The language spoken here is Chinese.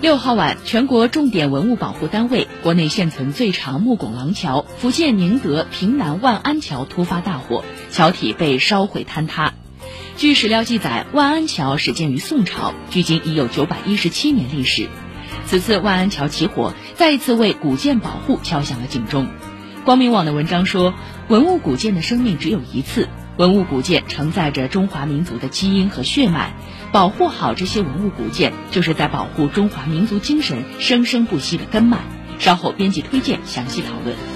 六号晚，全国重点文物保护单位、国内现存最长木拱廊桥——福建宁德平南万安桥突发大火，桥体被烧毁坍塌。据史料记载，万安桥始建于宋朝，距今已有九百一十七年历史。此次万安桥起火，再一次为古建保护敲响了警钟。光明网的文章说：“文物古建的生命只有一次。”文物古建承载着中华民族的基因和血脉，保护好这些文物古建，就是在保护中华民族精神生生不息的根脉。稍后编辑推荐详细讨论。